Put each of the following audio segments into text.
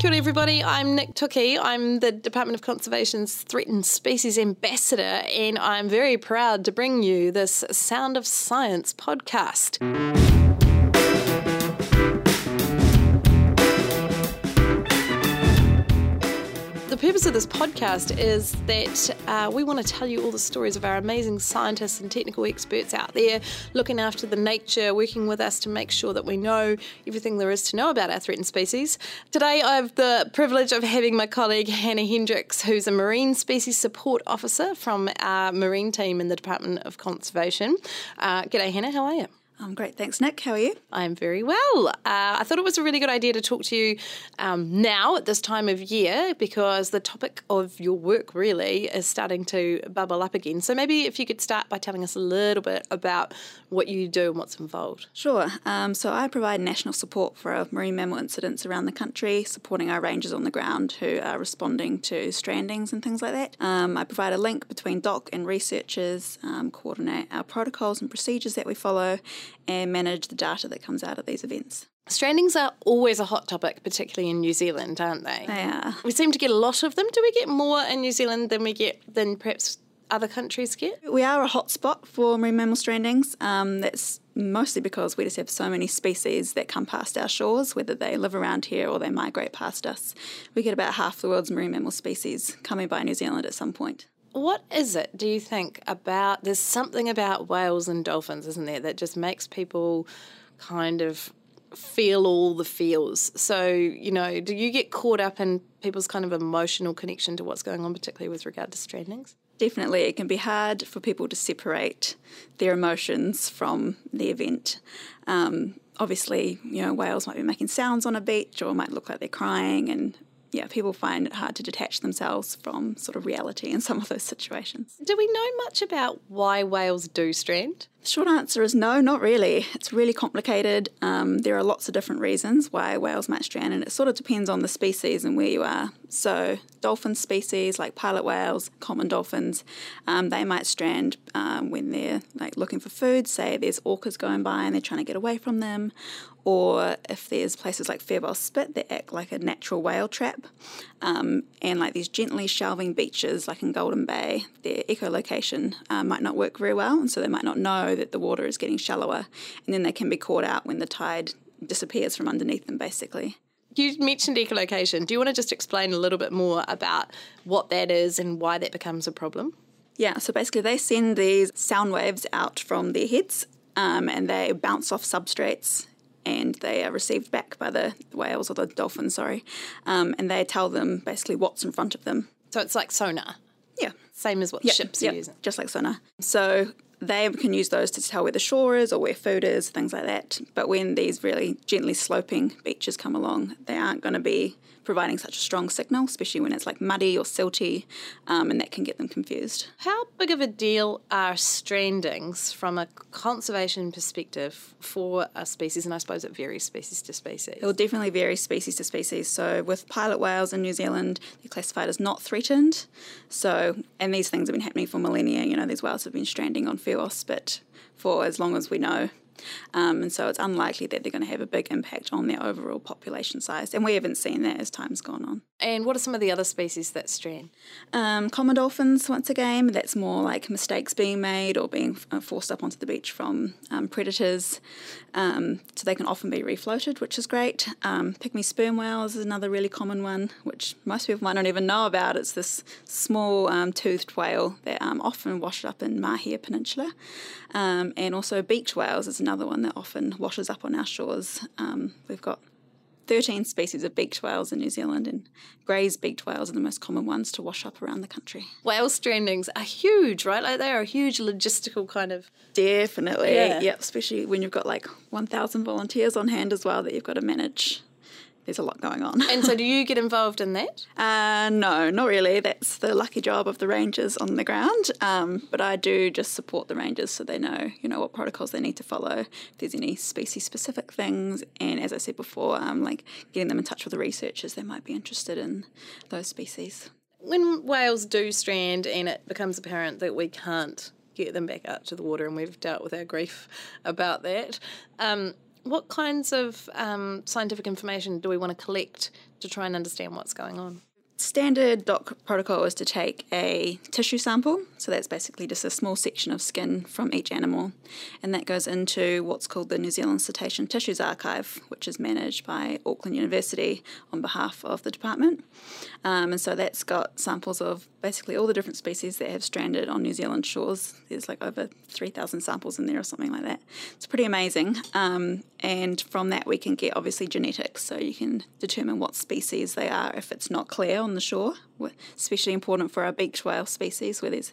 Kia ora everybody, I'm Nick Toki. I'm the Department of Conservation's Threatened Species Ambassador, and I'm very proud to bring you this Sound of Science podcast. Purpose of this podcast is that uh, we want to tell you all the stories of our amazing scientists and technical experts out there looking after the nature, working with us to make sure that we know everything there is to know about our threatened species. Today, I have the privilege of having my colleague Hannah Hendricks, who's a Marine Species Support Officer from our Marine team in the Department of Conservation. Uh, g'day, Hannah, how are you? I'm great. Thanks, Nick. How are you? I'm very well. Uh, I thought it was a really good idea to talk to you um, now at this time of year because the topic of your work really is starting to bubble up again. So maybe if you could start by telling us a little bit about what you do and what's involved. Sure. Um, so I provide national support for marine mammal incidents around the country, supporting our rangers on the ground who are responding to strandings and things like that. Um, I provide a link between DOC and researchers, um, coordinate our protocols and procedures that we follow and manage the data that comes out of these events. Strandings are always a hot topic, particularly in New Zealand, aren't they? They are. We seem to get a lot of them. Do we get more in New Zealand than we get than perhaps other countries get? We are a hotspot for marine mammal strandings. Um, that's mostly because we just have so many species that come past our shores, whether they live around here or they migrate past us. We get about half the world's marine mammal species coming by New Zealand at some point. What is it, do you think, about there's something about whales and dolphins, isn't there, that just makes people kind of feel all the feels. So, you know, do you get caught up in people's kind of emotional connection to what's going on, particularly with regard to strandings? Definitely. It can be hard for people to separate their emotions from the event. Um, obviously, you know, whales might be making sounds on a beach or might look like they're crying, and yeah, people find it hard to detach themselves from sort of reality in some of those situations. Do we know much about why whales do strand? The short answer is no, not really. It's really complicated. Um, there are lots of different reasons why whales might strand, and it sort of depends on the species and where you are. So, dolphin species like pilot whales, common dolphins, um, they might strand um, when they're like looking for food. Say there's orcas going by and they're trying to get away from them, or if there's places like Farewell Spit that act like a natural whale trap, um, and like these gently shelving beaches like in Golden Bay, their echolocation uh, might not work very well, and so they might not know that the water is getting shallower, and then they can be caught out when the tide disappears from underneath them, basically. You mentioned echolocation. Do you want to just explain a little bit more about what that is and why that becomes a problem? Yeah, so basically they send these sound waves out from their heads um, and they bounce off substrates and they are received back by the whales or the dolphins, sorry, um, and they tell them basically what's in front of them. So it's like sonar. Yeah. Same as what yep, ships yep, using. Just like sonar. So they can use those to tell where the shore is or where food is, things like that. But when these really gently sloping beaches come along, they aren't going to be providing such a strong signal, especially when it's like muddy or silty, um, and that can get them confused. How big of a deal are strandings from a conservation perspective for a species? And I suppose it varies species to species. It will definitely vary species to species. So with pilot whales in New Zealand, they're classified as not threatened. So, and these things have been happening for millennia. You know, these whales have been stranding on Feroz, but for as long as we know. Um, and so it's unlikely that they're going to have a big impact on their overall population size. And we haven't seen that as time's gone on. And what are some of the other species that strand? Um, common dolphins, once again, that's more like mistakes being made or being uh, forced up onto the beach from um, predators. Um, so they can often be refloated, which is great. Um, pygmy sperm whales is another really common one, which most people might not even know about. It's this small um, toothed whale that um, often washes up in Mahia Peninsula. and also beaked whales is another one that often washes up on our shores. we've got 13 species of beaked whales in New Zealand, and Gray's beaked whales are the most common ones to wash up around the country. Whale strandings are huge, right? Like they are a huge logistical kind of. Definitely. Yeah. Yep, especially when you've got like 1,000 volunteers on hand as well that you've got to manage there's a lot going on. and so, do you get involved in that? Uh, no, not really. That's the lucky job of the rangers on the ground. Um, but I do just support the rangers so they know, you know, what protocols they need to follow. If there's any species-specific things, and as I said before, um, like getting them in touch with the researchers they might be interested in those species. When whales do strand, and it becomes apparent that we can't get them back out to the water, and we've dealt with our grief about that. Um, What kinds of um, scientific information do we want to collect to try and understand what's going on? Standard DOC protocol is to take a tissue sample, so that's basically just a small section of skin from each animal, and that goes into what's called the New Zealand Cetacean Tissues Archive, which is managed by Auckland University on behalf of the department. Um, and so that's got samples of basically all the different species that have stranded on New Zealand shores. There's like over 3,000 samples in there or something like that. It's pretty amazing. Um, and from that, we can get obviously genetics, so you can determine what species they are if it's not clear on the shore, especially important for our beaked whale species where there's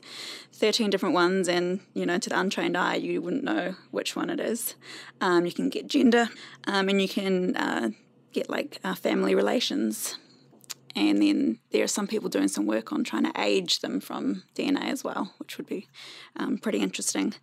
13 different ones and, you know, to the untrained eye, you wouldn't know which one it is. Um, you can get gender um, and you can uh, get like uh, family relations. And then there are some people doing some work on trying to age them from DNA as well, which would be um, pretty interesting.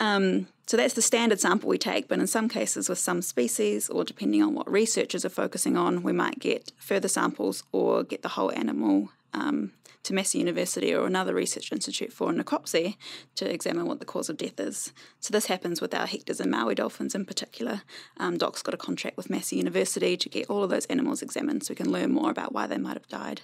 Um, so that's the standard sample we take, but in some cases, with some species, or depending on what researchers are focusing on, we might get further samples or get the whole animal um, to Massey University or another research institute for necropsy to examine what the cause of death is. So this happens with our Hector's and Maui dolphins in particular. Um, DOC's got a contract with Massey University to get all of those animals examined so we can learn more about why they might have died.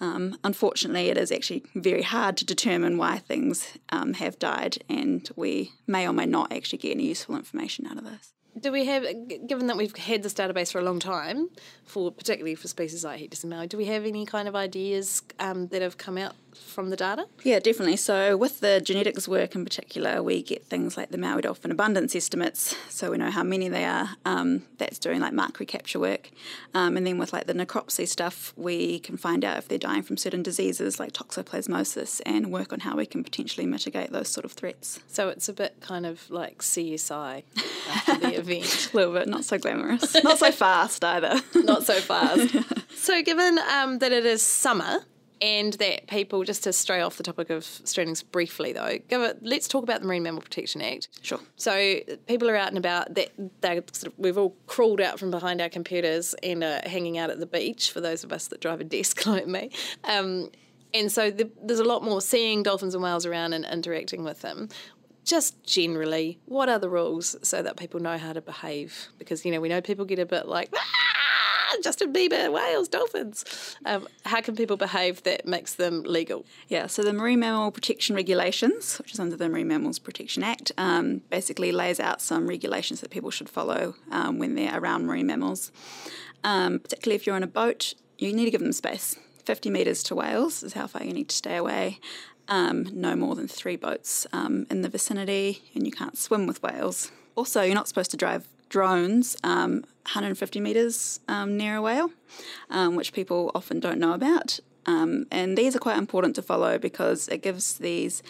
Um, unfortunately, it is actually very hard to determine why things um, have died, and we may or may not actually get any useful information out of this do we have, given that we've had this database for a long time, for particularly for species like Hector's and Maui, do we have any kind of ideas um, that have come out from the data? Yeah, definitely. So with the genetics work in particular, we get things like the Maui dolphin abundance estimates, so we know how many they are. Um, that's doing like mark recapture work, um, and then with like the necropsy stuff, we can find out if they're dying from certain diseases like toxoplasmosis, and work on how we can potentially mitigate those sort of threats. So it's a bit kind of like CSI after the event. a little bit, not so glamorous, not so fast either. not so fast. so given um, that it is summer and that people, just to stray off the topic of strandings briefly though, give it, let's talk about the Marine Mammal Protection Act. Sure. So people are out and about. That they sort of, we've all crawled out from behind our computers and are hanging out at the beach. For those of us that drive a desk like me. Um, and so the, there's a lot more seeing dolphins and whales around and interacting with them just generally, what are the rules so that people know how to behave? Because, you know, we know people get a bit like, ah, Justin Bieber, whales, dolphins. Um, how can people behave that makes them legal? Yeah, so the Marine Mammal Protection Regulations, which is under the Marine Mammals Protection Act, um, basically lays out some regulations that people should follow um, when they're around marine mammals. Um, particularly if you're on a boat, you need to give them space. 50 metres to whales is how far you need to stay away um, no more than three boats um, in the vicinity, and you can't swim with whales. Also, you're not supposed to drive drones um, 150 metres um, near a whale, um, which people often don't know about. Um, and these are quite important to follow because it gives these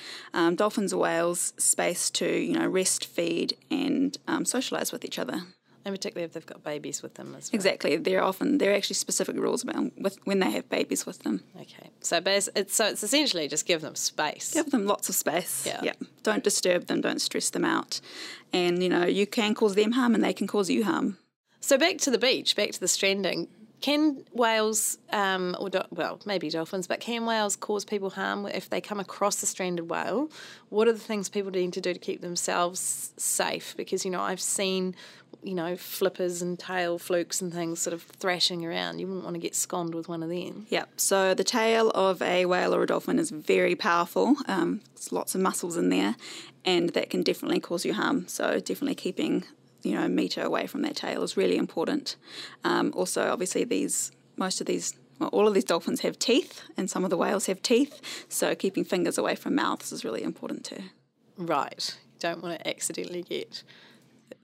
dolphins or whales space to, you know, rest, feed, and socialise with each other and particularly if they've got babies with them as well. Exactly, there are often there are actually specific rules about with, when they have babies with them. Okay, so it's so it's essentially just give them space. Give them lots of space. Yeah. yeah. Don't disturb them. Don't stress them out, and you know you can cause them harm and they can cause you harm. So back to the beach, back to the stranding. Can whales, um, or do, well, maybe dolphins, but can whales cause people harm if they come across a stranded whale? What are the things people need to do to keep themselves safe? Because you know I've seen you know, flippers and tail flukes and things sort of thrashing around. You wouldn't want to get sconned with one of them. Yeah, so the tail of a whale or a dolphin is very powerful. Um, there's lots of muscles in there, and that can definitely cause you harm. So definitely keeping, you know, a metre away from that tail is really important. Um, also, obviously, these most of these well, all of these dolphins have teeth, and some of the whales have teeth. So keeping fingers away from mouths is really important too. Right. You don't want to accidentally get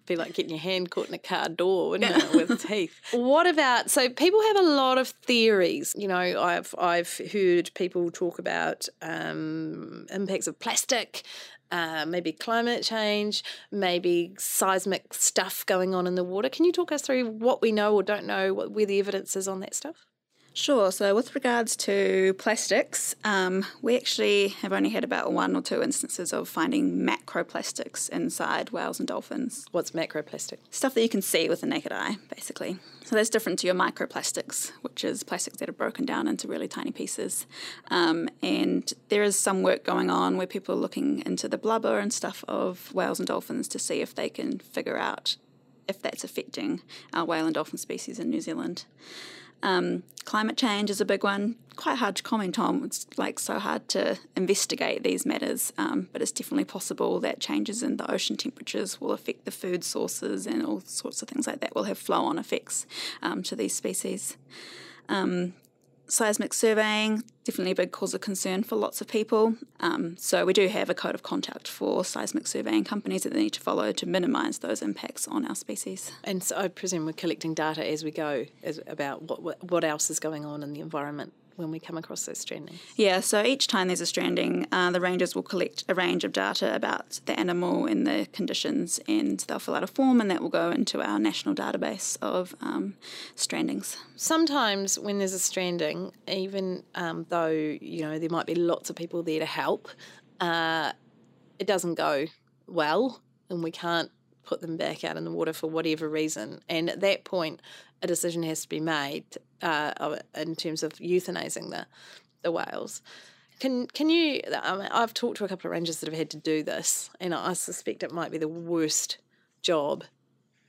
be like getting your hand caught in a car door, wouldn't it, with teeth? What about so people have a lot of theories. You know, I've I've heard people talk about um, impacts of plastic, uh, maybe climate change, maybe seismic stuff going on in the water. Can you talk us through what we know or don't know, what, where the evidence is on that stuff? Sure. So, with regards to plastics, um, we actually have only had about one or two instances of finding macroplastics inside whales and dolphins. What's macroplastic? Stuff that you can see with the naked eye, basically. So, that's different to your microplastics, which is plastics that are broken down into really tiny pieces. Um, and there is some work going on where people are looking into the blubber and stuff of whales and dolphins to see if they can figure out if that's affecting our whale and dolphin species in New Zealand. Um, climate change is a big one. Quite hard to comment on. It's like so hard to investigate these matters, um, but it's definitely possible that changes in the ocean temperatures will affect the food sources and all sorts of things like that will have flow on effects um, to these species. Um, seismic surveying, definitely a big cause of concern for lots of people. Um, so we do have a code of conduct for seismic surveying companies that they need to follow to minimise those impacts on our species. And so I presume we're collecting data as we go as, about what, what else is going on in the environment when we come across those strandings? Yeah, so each time there's a stranding, uh, the rangers will collect a range of data about the animal and the conditions, and they'll fill out a form, and that will go into our national database of um, strandings. Sometimes when there's a stranding, even um, though you know there might be lots of people there to help, uh, it doesn't go well, and we can't put them back out in the water for whatever reason. And at that point, a decision has to be made uh, in terms of euthanizing the the whales. Can can you? I've talked to a couple of rangers that have had to do this, and I suspect it might be the worst job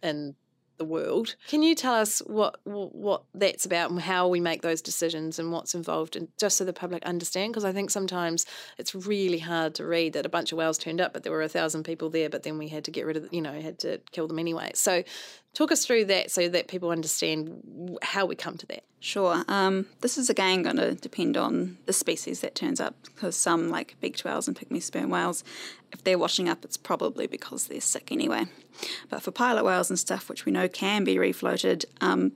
in the world. Can you tell us what what that's about and how we make those decisions and what's involved, and just so the public understand? Because I think sometimes it's really hard to read that a bunch of whales turned up, but there were a thousand people there, but then we had to get rid of, you know, had to kill them anyway. So, talk us through that so that people understand how we come to that. Sure. Um, this is again going to depend on the species that turns up because some, like beaked whales and pygmy sperm whales, if they're washing up, it's probably because they're sick anyway. But for pilot whales and stuff, which we know can be refloated, um,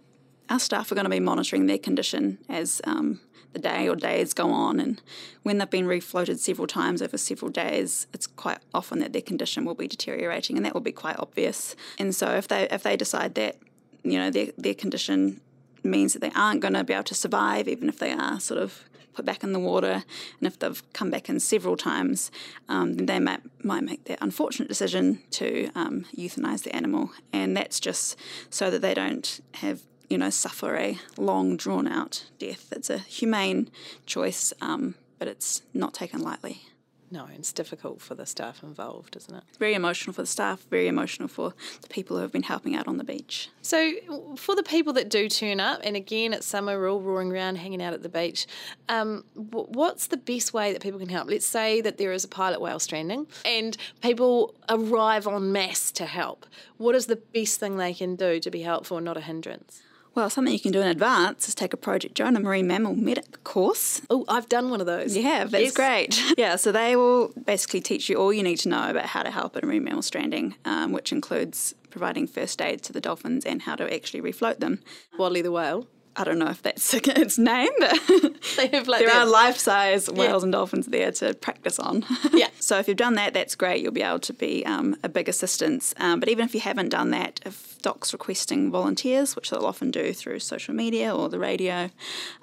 our staff are going to be monitoring their condition as um, the day or days go on. And when they've been refloated several times over several days, it's quite often that their condition will be deteriorating, and that will be quite obvious. And so if they if they decide that you know their their condition means that they aren't going to be able to survive, even if they are sort of put back in the water, and if they've come back in several times, um, then they might, might make that unfortunate decision to um, euthanize the animal, and that's just so that they don't have you know suffer a long drawn out death. It's a humane choice, um, but it's not taken lightly. No, it's difficult for the staff involved, isn't it? Very emotional for the staff, very emotional for the people who have been helping out on the beach. So, for the people that do turn up, and again, it's summer, we're all roaring around, hanging out at the beach, um, what's the best way that people can help? Let's say that there is a pilot whale stranding and people arrive en masse to help. What is the best thing they can do to be helpful and not a hindrance? Well, something you can do in advance is take a Project Jonah Marine Mammal Medic course. Oh, I've done one of those. You have, that's yes. great. yeah, so they will basically teach you all you need to know about how to help in marine mammal stranding, um, which includes providing first aid to the dolphins and how to actually refloat them. Wadley the whale. I don't know if that's its name, but they have like there are life size whales yeah. and dolphins there to practice on. yeah. So if you've done that, that's great. You'll be able to be um, a big assistance. Um, but even if you haven't done that, if DOC's requesting volunteers, which they'll often do through social media or the radio,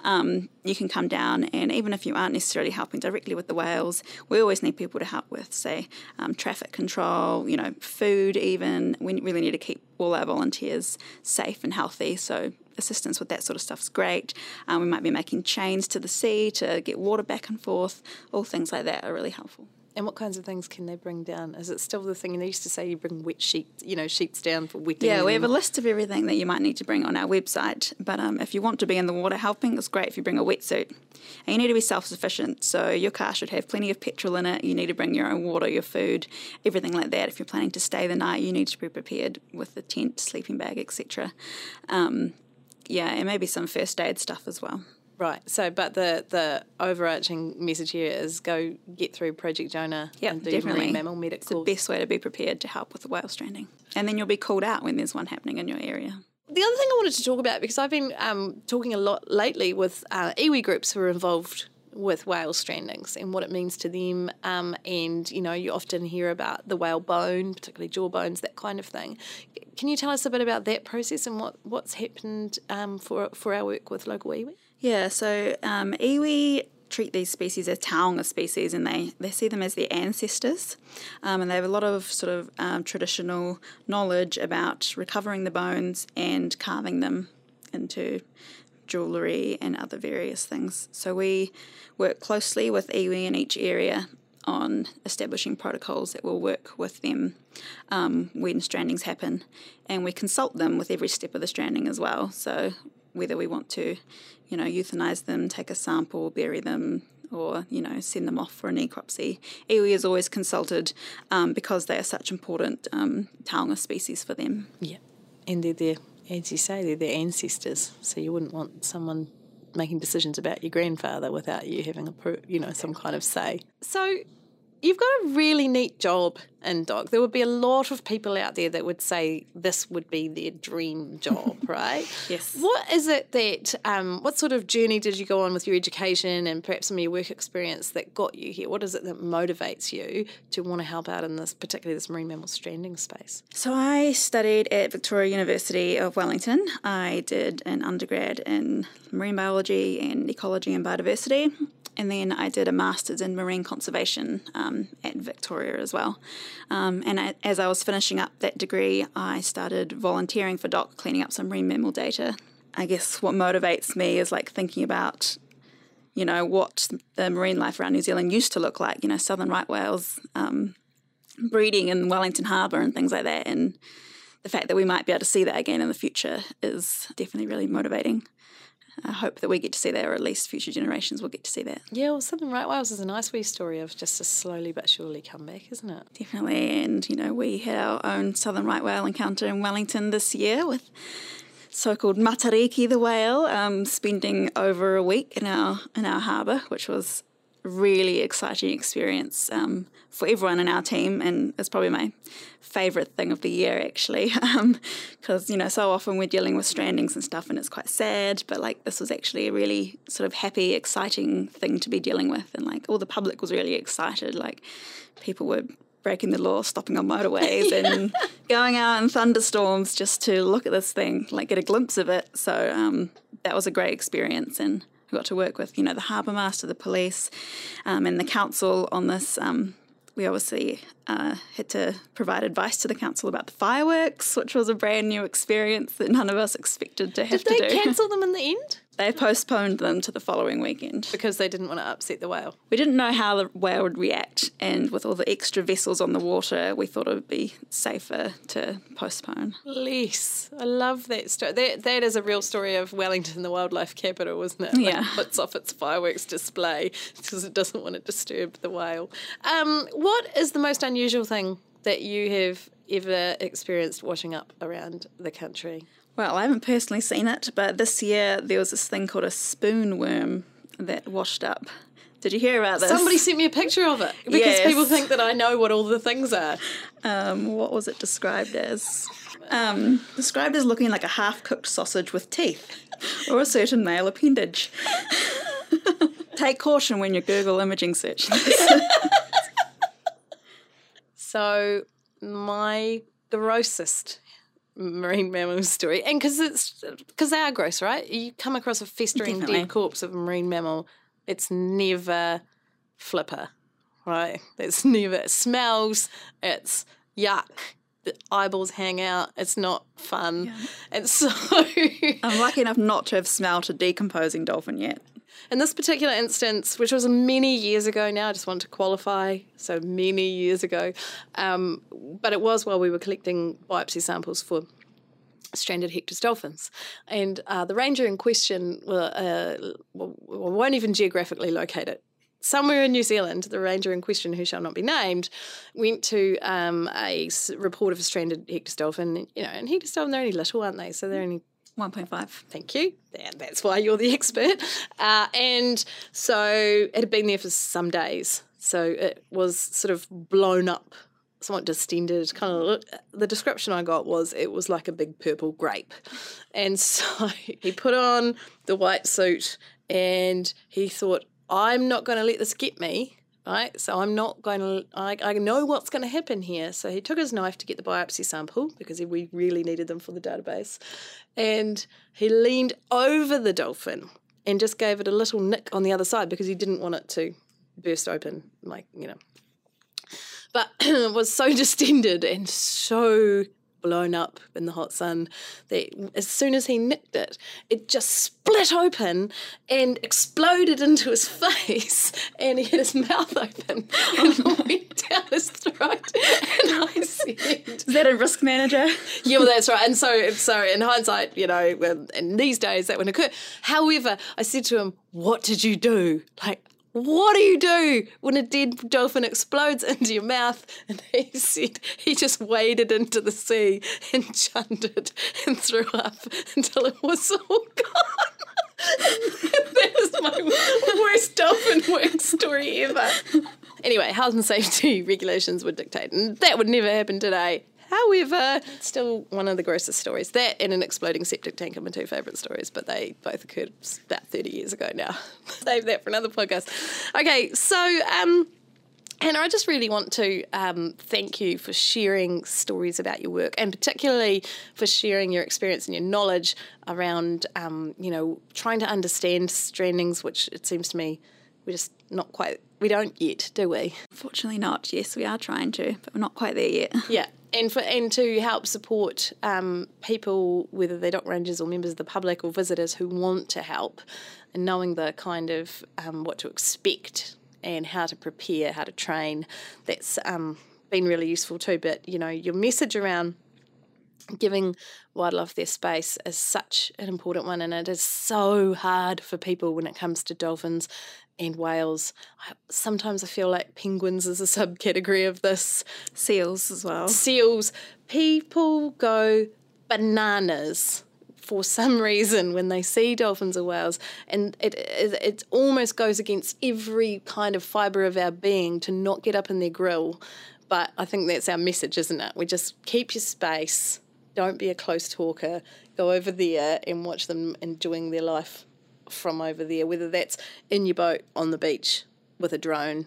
um, you can come down. And even if you aren't necessarily helping directly with the whales, we always need people to help with, say, um, traffic control, you know, food. Even we really need to keep all our volunteers safe and healthy. So assistance with that sort of stuff is great. Um, we might be making chains to the sea to get water back and forth. All things like that are really helpful. And what kinds of things can they bring down? Is it still the thing? They used to say you bring wet sheets, you know, sheets down for wetting. Yeah, we have a list of everything that you might need to bring on our website. But um, if you want to be in the water helping, it's great if you bring a wetsuit. And you need to be self sufficient. So your car should have plenty of petrol in it. You need to bring your own water, your food, everything like that. If you're planning to stay the night, you need to be prepared with the tent, sleeping bag, etc. Um, yeah, and maybe some first aid stuff as well. Right. So, but the the overarching message here is go get through Project Jonah do definitely. mammal medic It's the best way to be prepared to help with the whale stranding, and then you'll be called out when there's one happening in your area. The other thing I wanted to talk about because I've been um, talking a lot lately with uh, iwi groups who are involved with whale strandings and what it means to them. Um, and you know, you often hear about the whale bone, particularly jaw bones, that kind of thing. Can you tell us a bit about that process and what, what's happened um, for for our work with local iwi? Yeah, so um, iwi treat these species as taonga species and they, they see them as their ancestors. Um, and they have a lot of sort of um, traditional knowledge about recovering the bones and carving them into jewellery and other various things. So we work closely with iwi in each area on establishing protocols that will work with them um, when strandings happen. And we consult them with every step of the stranding as well. So whether we want to, you know, euthanize them, take a sample, bury them, or you know send them off for a necropsy. Iwi is always consulted um, because they are such important um, taonga species for them. Yeah, and they're their, as you say, they're their ancestors. So you wouldn't want someone making decisions about your grandfather without you having a you know some kind of say. So you've got a really neat job in DOC. There would be a lot of people out there that would say this would be their dream job, right? yes. What is it that, um, what sort of journey did you go on with your education and perhaps some of your work experience that got you here? What is it that motivates you to want to help out in this, particularly this marine mammal stranding space? So I studied at Victoria University of Wellington. I did an undergrad in marine biology and ecology and biodiversity and then I did a master's in marine conservation um, at Victoria as well. Um, and I, as I was finishing up that degree, I started volunteering for DOC, cleaning up some marine mammal data. I guess what motivates me is like thinking about, you know, what the marine life around New Zealand used to look like. You know, southern right whales um, breeding in Wellington Harbour and things like that, and the fact that we might be able to see that again in the future is definitely really motivating. I hope that we get to see that, or at least future generations will get to see that. Yeah, well, Southern Right Whales is a nice wee story of just a slowly but surely comeback, isn't it? Definitely. And, you know, we had our own Southern Right Whale encounter in Wellington this year with so called Matariki the whale, um, spending over a week in our in our harbour, which was really exciting experience um, for everyone in our team, and it's probably my favourite thing of the year actually, because um, you know so often we're dealing with strandings and stuff, and it's quite sad. But like this was actually a really sort of happy, exciting thing to be dealing with, and like all the public was really excited. Like people were breaking the law, stopping on motorways, and going out in thunderstorms just to look at this thing, like get a glimpse of it. So um, that was a great experience, and we got to work with, you know, the harbour master, the police, um, and the council on this. Um, we obviously uh, had to provide advice to the council about the fireworks, which was a brand new experience that none of us expected to have Did to do. Did they cancel them in the end? They postponed them to the following weekend. Because they didn't want to upset the whale. We didn't know how the whale would react, and with all the extra vessels on the water, we thought it would be safer to postpone. Less. I love that story. That, that is a real story of Wellington, the wildlife capital, isn't it? Yeah. Like puts off its fireworks display because it doesn't want to disturb the whale. Um, what is the most unusual thing that you have ever experienced washing up around the country? Well, I haven't personally seen it, but this year there was this thing called a spoon worm that washed up. Did you hear about this? Somebody sent me a picture of it because Yes. people think that I know what all the things are. Um, what was it described as? Um, described as looking like a half cooked sausage with teeth or a certain male appendage. Take caution when you Google imaging search. So my grossest marine mammal story, and because it's because they are gross, right? You come across a festering Definitely. dead corpse of a marine mammal, it's never flipper, right? It's never it smells. It's yuck. The eyeballs hang out. It's not fun, and so. I'm lucky enough not to have smelt a decomposing dolphin yet. In this particular instance, which was many years ago now, I just want to qualify, so many years ago, um, but it was while we were collecting biopsy samples for stranded Hector's dolphins. And uh, the ranger in question well, uh, won't even geographically locate it. Somewhere in New Zealand, the ranger in question, who shall not be named, went to um, a report of a stranded Hector's dolphin. You know, and Hector's dolphins they're only little, aren't they? So they're only 1.5. Thank you. And that's why you're the expert. Uh, and so it had been there for some days. So it was sort of blown up, somewhat distended. Kind of the description I got was it was like a big purple grape. And so he put on the white suit and he thought, I'm not going to let this get me. Right, so I'm not going to. I, I know what's going to happen here. So he took his knife to get the biopsy sample because we really needed them for the database, and he leaned over the dolphin and just gave it a little nick on the other side because he didn't want it to burst open, like you know. But it was so distended and so blown up in the hot sun that as soon as he nicked it, it just split open and exploded into his face and he had his mouth open and went down his throat. And I said, Is that a risk manager? yeah, well, that's right. And so, so in hindsight, you know, in these days that wouldn't occur. However, I said to him, "What did you do? Like, what do you do when a dead dolphin explodes into your mouth?" And he said he just waded into the sea and chundered and threw up until it was all gone. that is my worst dolphin work story ever. Anyway, health and safety regulations would dictate, and that would never happen today. However, still one of the grossest stories. That and an exploding septic tank are my two favourite stories, but they both occurred about 30 years ago now. Save that for another podcast. Okay, so um, Hannah, I just really want to um, thank you for sharing stories about your work, and particularly for sharing your experience and your knowledge around, um, you know, trying to understand strandings, which it seems to me we're just not quite, we don't yet, do we? Fortunately, not. Yes, we are trying to, but we're not quite there yet. Yeah. And for and to help support um, people, whether they're DOC rangers or members of the public or visitors who want to help, and knowing the kind of um, what to expect and how to prepare, how to train, that's um, been really useful too. But you know, your message around giving wildlife their space is such an important one, and it is so hard for people when it comes to dolphins and whales. Sometimes I feel like penguins is a subcategory of this. Seals as well. Seals. People go bananas for some reason when they see dolphins or whales, and it, it, it almost goes against every kind of fibre of our being to not get up in their grill. But I think that's our message, isn't it? We just keep your space, don't be a close talker, go over there and watch them enjoying their life from over there, whether that's in your boat, on the beach, with a drone,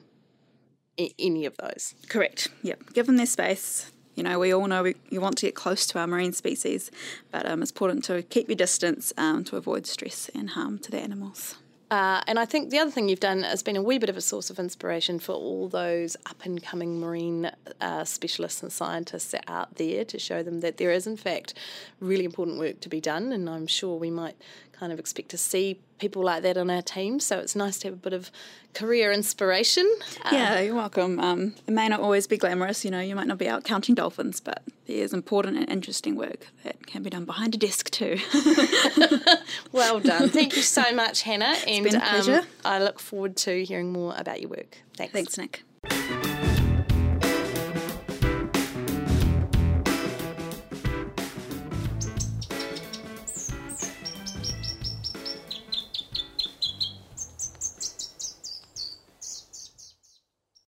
any of those. Correct. Yep. Give them their space. You know, we all know we, you want to get close to our marine species, but um, it's important to keep your distance um, to avoid stress and harm to the animals. Uh, and I think the other thing you've done has been a wee bit of a source of inspiration for all those up and coming marine uh, specialists and scientists out there to show them that there is, in fact, really important work to be done. And I'm sure we might kind of expect to see people like that on our team. So it's nice to have a bit of career inspiration. Yeah, uh, you're welcome. Um, it may not always be glamorous, you know, you might not be out counting dolphins, but there's important and interesting work that can be done behind a desk too. well done. Thank you so much, Hannah. It's and been a pleasure. Um, I look forward to hearing more about your work. Thanks. Thanks, Nick.